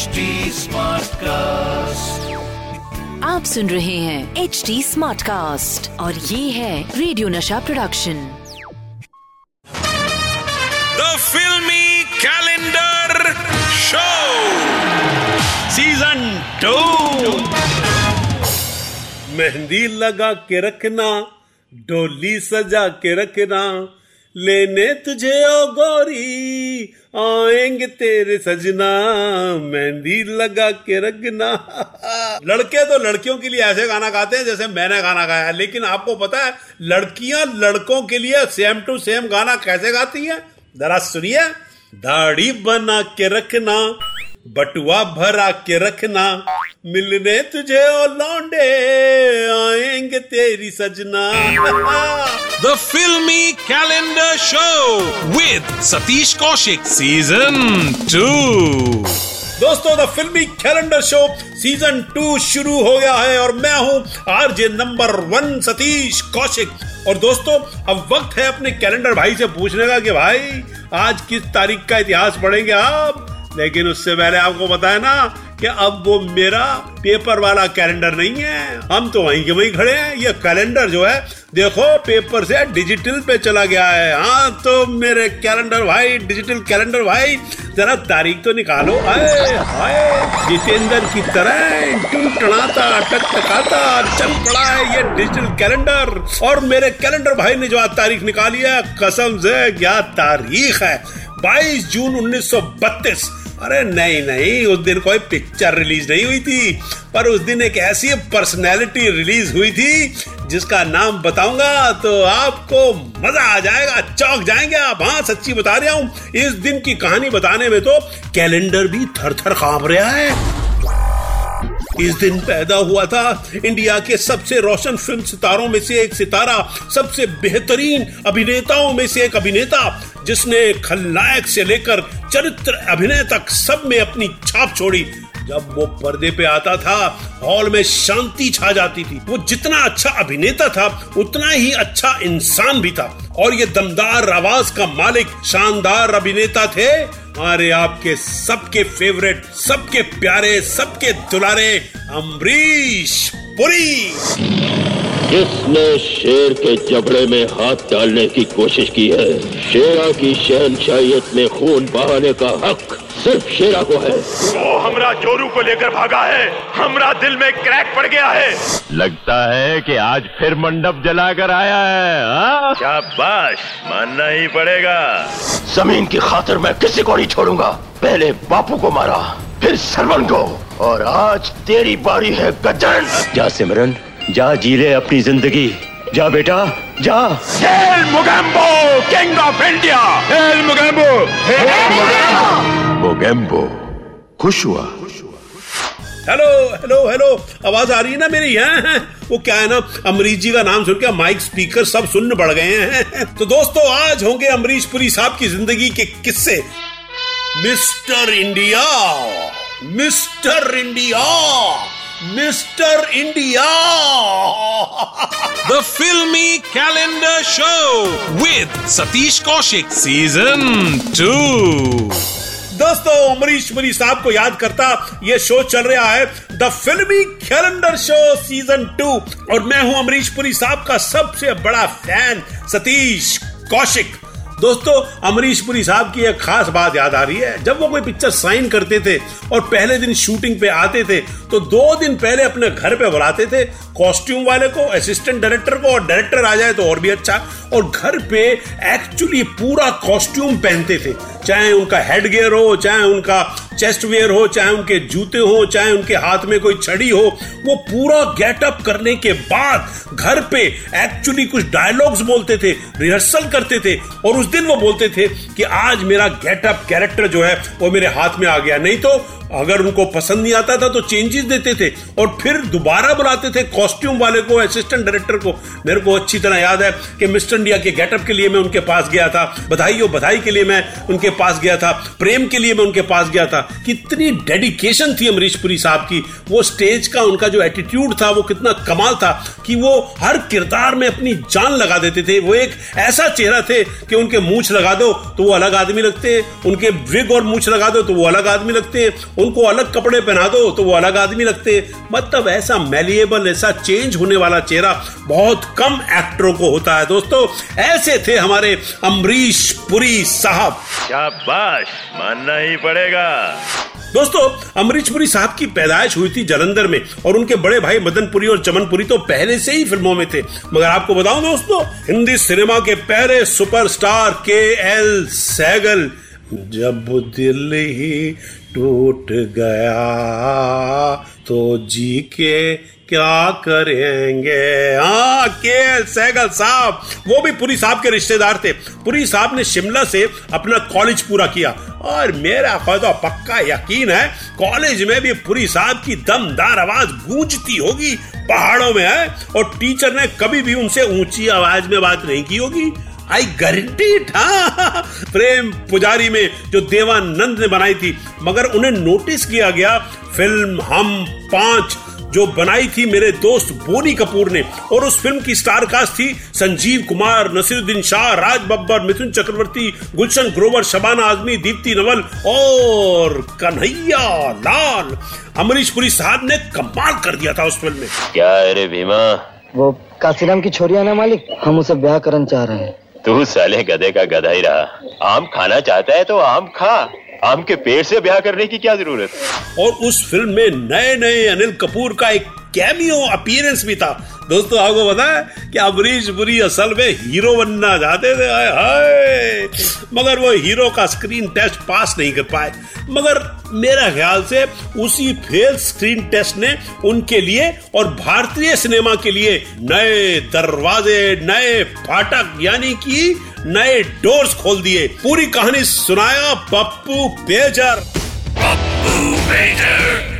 HD cast आप सुन रहे हैं एच डी स्मार्ट कास्ट और ये है radio Nasha production the filmy calendar show season two mehndi लगा के रखना डोली सजा के रखना लेने तुझे ओ गोरी, आएँगे तेरे सजना, मेहंदी लगा के रखना लड़के तो लड़कियों के लिए ऐसे गाना गाते हैं जैसे मैंने गाना गाया लेकिन आपको पता है, लड़कियाँ लड़कों के लिए सेम टू सेम गाना कैसे गाती हैं? जरा सुनिए। दाढ़ी बना के रखना, बटुआ भरा के रखना। मिलने तुझे ओ लौंडे आएँगे तेरी सजना The Filmy Calendar Show with Satish Kaushik. Season 2. दोस्तों the filmy calendar show season to शुरू हो गया है और मैं हूँ RJ number one Satish Kaushik और दोस्तों अब वक्त है अपने कैलेंडर भाई से पूछने का कि भाई आज किस तारीख का इतिहास पढ़ेंगे आप लेकिन उससे पहले आपको बताया ना कि अब वो मेरा पेपर वाला कैलेंडर नहीं है। हम तो वहीं के वहीं खड़े हैं। ये कैलेंडर जो है, देखो, पेपर से डिजिटल पे चला गया है। हाँ तो मेरे कैलेंडर भाई, डिजिटल कैलेंडर भाई, जरा तारीख तो निकालो। आए हाय, जितेंद्र की तरह टुनटनाता, टकटकाता, चल पड़ा है ये डिजिटल कैलेंडर। और मेरे कैलेंडर भाई ने जो आज तारीख निकाली है, कसम से, क्या तारीख है? 22 जून 1932 अरे नहीं नहीं, उस दिन कोई पिक्चर रिलीज़ नहीं हुई थी, पर उस दिन एक ऐसी पर्सनैलिटी रिलीज़ हुई थी, जिसका नाम बताऊँगा तो आपको मज़ा आ जाएगा, चौक जाएँगे आप। हाँ सच्ची बता रहा हूँ, इस दिन की कहानी बताने में तो कैलेंडर भी थर थर काँप रहा है। इस दिन पैदा हुआ था। इंडिया के सबसे रोशन फ़िल्म सितारों में से एक सितारा, सबसे बेहतरीन अभिनेताओं में से एक अभिनेता, जिसने खलनायक से लेकर चरित्र अभिनय तक सब में अपनी छाप छोड़ी। जब वो पर्दे पे आता था, हॉल में शांति छा जाती थी। वो जितना अच्छा अभिनेता था, उतना ही अच्छा इंसान भी था। और ये दमदार आवाज़ का मालिक शानदार अभिनेता थे अरे आपके सबके फेवरेट सबके प्यारे सबके दुलारे अम्बरीश पुरी। जिसने शेर के जबड़े में हाथ डालने की कोशिश की है शेरा की शहनशाहियत में खून बहाने का हक सिर्फ़ शेरा को है। वो हमरा जोरू को लेकर भागा है। हमरा दिल में क्रैक पड़ गया है। लगता है कि आज फिर मंडप जलाकर आया है हाँ? शाबाश मानना ही पड़ेगा। ज़मीन की खातिर मैं किसी को नहीं छोड़ूँगा। पहले बापू को मारा फिर सरवन को। और आज तेरी बारी है गजन। जा सिमरन जा जी ले अपनी ज़िंदगी। जा बेटा जा। एल मुगैम्बो किंग ऑफ़ इंडिया एल मुगैम्बो। मोगेम्बो। खुश हुआ। हेलो हेलो हेलो आवाज़ आ रही है ना मेरी यहाँ वो क्या है ना अमरीश जी का नाम सुन के माइक स्पीकर सब सुनने बढ़ गए हैं तो दोस्तों आज होंगे अमरीश पुरी साहब की ज़िंदगी के किस्से। Mister India Mister India. Mister India the filmy calendar show with Satish Kaushik. Season 2. दोस्तों अमरीश पुरी साहब को याद करता ये शो चल रहा है the filmy calendar show season to और मैं हूँ अमरीश पुरी साहब का सबसे बड़ा फ़ैन सतीश कौशिक दोस्तों, अमरीश पुरी साहब की एक खास बात याद आ रही है। जब वो कोई पिक्चर साइन करते थे और पहले दिन शूटिंग पे आते थे तो दो दिन पहले अपने घर पे बुलाते थे, कॉस्ट्यूम वाले को असिस्टेंट डायरेक्टर को, और डायरेक्टर आ जाए तो और भी अच्छा। और घर पे एक्चुअली पूरा कॉस्ट्यूम पहनते थे। चाहे उनका हेड गियर हो, चाहे उनका चेस्ट वेयर हो, चाहे उनके जूते हो, चाहे उनके हाथ में कोई छड़ी हो, वो पूरा गेटअप करने के बाद घर पे एक्चुअली कुछ डायलॉग्स बोलते थे रिहर्सल करते थे, और उस दिन वो बोलते थे कि आज मेरा गेटअप कैरेक्टर जो है, वो मेरे हाथ में आ गया। नहीं तो अगर उनको पसंद नहीं आता था तो चेंजेस देते थे और फिर दोबारा बुलाते थे कॉस्ट्यूम वाले को असिस्टेंट डायरेक्टर को। मेरे को अच्छी तरह याद है कि मिस्टर इंडिया के गेटअप के लिए मैं उनके पास गया था। बधाई हो बधाई के लिए मैं उनके पास गया था। प्रेम के लिए मैं उनके पास गया था। कितनी डेडिकेशन थी अमरीश पुरी साहब की। वो स्टेज का उनका जो एटीट्यूड था, वो कितना कमाल था कि वो हर किरदार में अपनी जान लगा देते थे। वो एक ऐसा चेहरा थे कि उनके मूछ लगा दो तो वो अलग आदमी लगते हैं। उनके विग और मूछ लगा दो तो वो अलग आदमी लगते हैं। उनको अलग कपड़े पहना दो तो वो अलग आदमी लगते। मतलब ऐसा मेलिएबल ऐसा चेंज होने वाला चेहरा बहुत कम एक्टरों को होता है। दोस्तों ऐसे थे हमारे अमरीश पुरी साहब। शाबाश मानना ही पड़ेगा। दोस्तों अमरीशपुरी साहब की पैदाइश हुई थी जलंधर में और उनके बड़े भाई मदनपुरी और चमनपुरी तो पहले से ही फ़िल्मों में थे। मगर आपको बताऊँ दोस्तों हिंदी सिनेमा के पहले सुपरस्टार के एल सैगल जब दिल ही टूट गया। तो जी के क्या करेंगे? हाँ के सैगल साहब, वो भी पुरी साहब के रिश्तेदार थे। पुरी साहब ने शिमला से अपना कॉलेज पूरा किया। और मेरा खुदा पक्का यकीन है कॉलेज में भी पुरी साहब की दमदार आवाज़ गूंजती होगी, पहाड़ों में है, और टीचर ने कभी भी उनसे ऊँची आवाज़ में बात नहीं की होगी। आई गारंटी हाँ प्रेम पुजारी में जो देवानंद ने बनाई थी मगर उन्हें नोटिस किया गया फ़िल्म हम पाँच जो बनाई थी मेरे दोस्त बोनी कपूर ने और उस फ़िल्म की स्टार कास्ट थी संजीव कुमार नसीरुद्दीन शाह राज बब्बर मिथुन चक्रवर्ती गुलशन ग्रोवर शबाना आजमी दीप्ति नवल और कन्हैया लाल। अमरीश पुरी साहब ने कमाल कर दिया था उस फ़िल्म में। क्या अरे भीमा? वो काशीराम की छोरिया ना मालिक? हम उसे ब्याह करना चाह रहे हैं। तू साले गधे का गधा ही रहा। आम खाना चाहता है तो आम खा। आम के पेड़ से ब्याह करने की क्या ज़रूरत? और उस फ़िल्म में नए नए अनिल कपूर का एक कैमियो अपीयरेंस भी था। दोस्तों, आपको पता है कि अमरीश पुरी असल में हीरो बनना चाहते थे। हाय हाय। मगर वो हीरो का स्क्रीन टेस्ट पास नहीं कर पाए। मगर मेरा ख्याल से उसी फेल स्क्रीन टेस्ट ने उनके लिए और भारतीय सिनेमा के लिए नए दरवाजे, नए फाटक, यानी कि नए डोर्स खोल दिए। पूरी कहानी सुनाया पप्पू पेजर। पप्पू पेजर।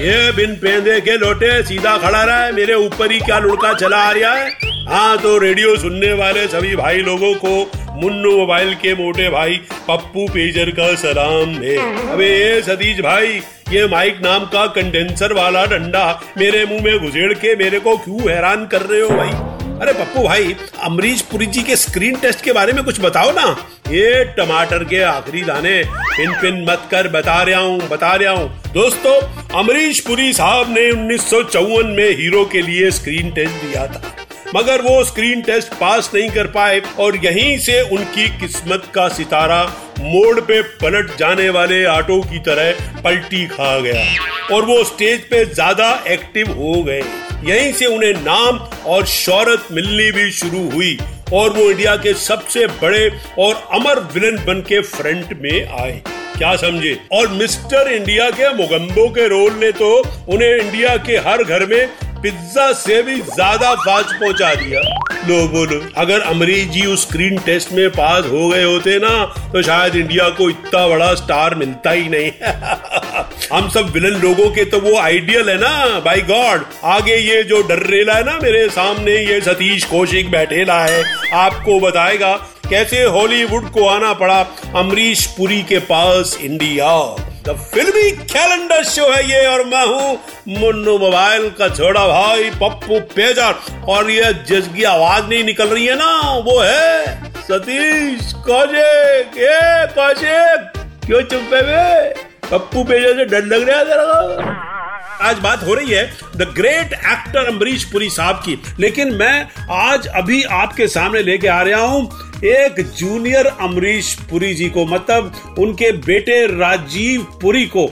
ये बिन पेंदे के लोटे सीधा खड़ा रहा है, मेरे ऊपर ही क्या लुड़का चला आ रहा है? हाँ तो रेडियो सुनने वाले सभी भाई लोगों को, मुन्नू मोबाइल के मोटे भाई पप्पू पेजर का सलाम है। अबे ये सतीश भाई, ये माइक नाम का कंडेंसर वाला डंडा मेरे मुँह में घुसेड़ के मेरे को क्यों हैरान कर रहे हो भाई? अरे पप्पू भाई, अमरीश पुरी जी के स्क्रीन टेस्ट के बारे में कुछ बताओ ना। ये टमाटर के आखिरी दाने, पिन पिन मत कर बता रहा हूँ, बता रहा हूँ। दोस्तों, अमरीश पुरी साहब ने उन्नीस सौ चौवन में हीरो के लिए स्क्रीन टेस्ट दिया था। मगर वो स्क्रीन टेस्ट पास नहीं कर पाए और यहीं से उनकी किस्मत का सितारा मोड़ पे पलट जाने वाले ऑटो की तरह पलटी खा गया और वो स्टेज पे ज़्यादा एक्टिव हो गए। यहीं से उन्हें नाम और शौहरत मिलनी भी शुरू हुई और वो इंडिया के सबसे बड़े और अमर विलन बन के फ्रंट में आए। क्या समझे? और मिस्टर इंडिया के मोगम्बो के रोल ने तो उन्हें इंडिया के हर घर में पिज्जा से भी ज़्यादा फास्ट पहुँचा दिया। लो बोलो अगर अमरीश जी उस स्क्रीन टेस्ट में पास हो गए होते ना तो शायद इंडिया को इतना बड़ा स्टार मिलता ही नहीं। हम सब विलन लोगों के तो वो आइडियल है ना बाई गॉड आगे ये जो डर्रेला है ना मेरे सामने, ये सतीश कौशिक बैठेला है। आपको बताएगा कैसे हॉलीवुड को आना पड़ा अमरीश पुरी के पास India the filmy calendar show है ये और मैं हूँ मुन्नू मोबाइल का छोड़ा भाई, पप्पू पेजर। और ये जिसकी आवाज़ नहीं निकल रही है ना, वो है सतीश कौशिक। ए, कौशिक, क्यों चुप है पप्पू पेजर से डर लग रहा है आज बात हो रही है the great actor Amrish Puri साहब की। लेकिन मैं आज अभी आपके सामने लेके आ रहा हूँ। एक जूनियर अमरीश पुरी जी को मतलब उनके बेटे राजीव पुरी को।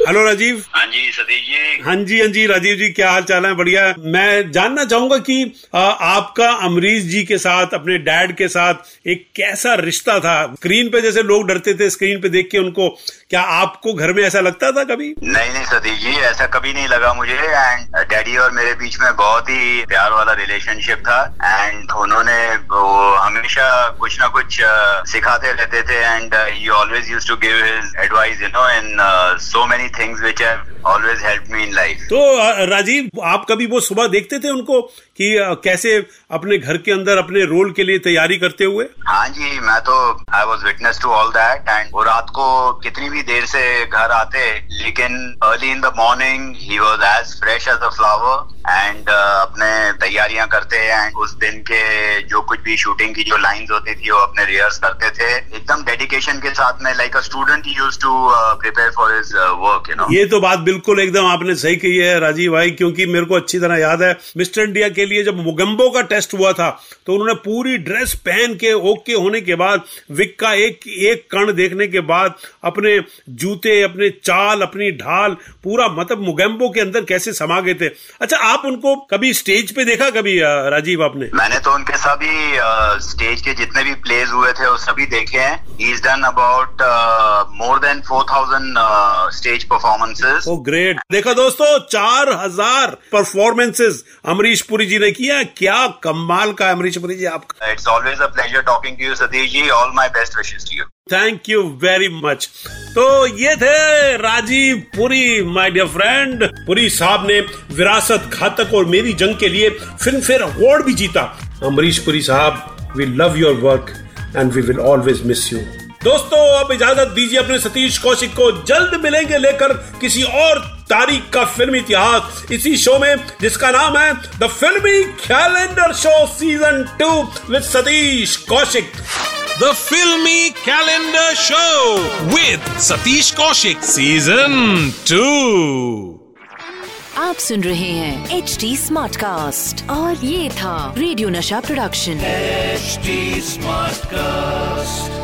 हेलो राजीव हाँ जी सतीश जी। हाँ जी हाँ जी राजीव जी क्या हाल चाल है? बढ़िया। मैं जानना चाहूँगा कि आपका अमरीश जी के साथ अपने डैड के साथ एक कैसा रिश्ता था? स्क्रीन पे जैसे लोग डरते थे स्क्रीन पे देख के उनको क्या आपको घर में ऐसा लगता था कभी? नहीं नहीं सतीश जी ऐसा कभी नहीं लगा मुझे। एंड डैडी और मेरे बीच में बहुत ही प्यार वाला रिलेशनशिप था। एंड उन्होंने वो हमेशा कुछ ना कुछ सिखाते रहते थे। And you always use to give his advice you know in so many things which have always help me in life तो राजीव, आप कभी वो सुबह देखते थे उनको? कि कैसे अपने घर के अंदर अपने रोल के लिए तैयारी करते हुए? हाँ जी मैं तो I was witness to all that and वो रात को कितनी भी देर से घर आते लेकिन early in the morning he was as fresh as a flower and अपने तैयारियाँ करते एंड उस दिन के जो कुछ भी शूटिंग की जो लाइंस होती थी वो अपने रिहर्स करते थे। एकदम डेडिकेशन के साथ में like a student use to prepare for his work you know ये तो बात बिल्कुल एकदम आपने सही कही है राजीव भाई क्योंकि मेरे को अच्छी तरह याद है। मिस्टर इंडिया के लिए जब मुगम्बो का टेस्ट हुआ था तो उन्होंने पूरी ड्रेस पहन के ओके होने के बाद विक का एक एक कण देखने के बाद अपने जूते अपने चाल अपनी ढाल पूरा मतलब मुगम्बो के अंदर कैसे समा गए थे। अच्छा आप उनको कभी स्टेज पे देखा कभी राजीव आपने? मैंने तो उनके सभी स्टेज के जितने भी प्लेज हुए थे वो सभी देखे हैं। Is done about more than four thousand stage performances oh great देखा दोस्तों चार हज़ार परफॉर्मेंसेज अमरीश पुरी जी ने किया क्या कमाल का अमरीश पुरी जी आपका it's always a pleasure talking to you Satish ji. All my best wishes to you thank you very much तो ये थे Rajiv Puri my dear friend Puri साहब ने विरासत घातक और मेरी जंग के लिए फ़िल्म फेयर अवार्ड भी जीता। अमरीश पुरी साहब we love your work and we will always miss you दोस्तों अब इजाज़त दीजिए अपने सतीश कौशिक को। जल्द मिलेंगे लेकर किसी और तारीख का फ़िल्म इतिहास इसी शो में जिसका नाम है the filmy calendar show season two with Satish Kaushik the filmy calendar show with Satish Kaushik Season 2. आप सुन रहे हैं एच डी स्मार्ट कास्ट और ये था radio Nasha production HD smart Smartcast.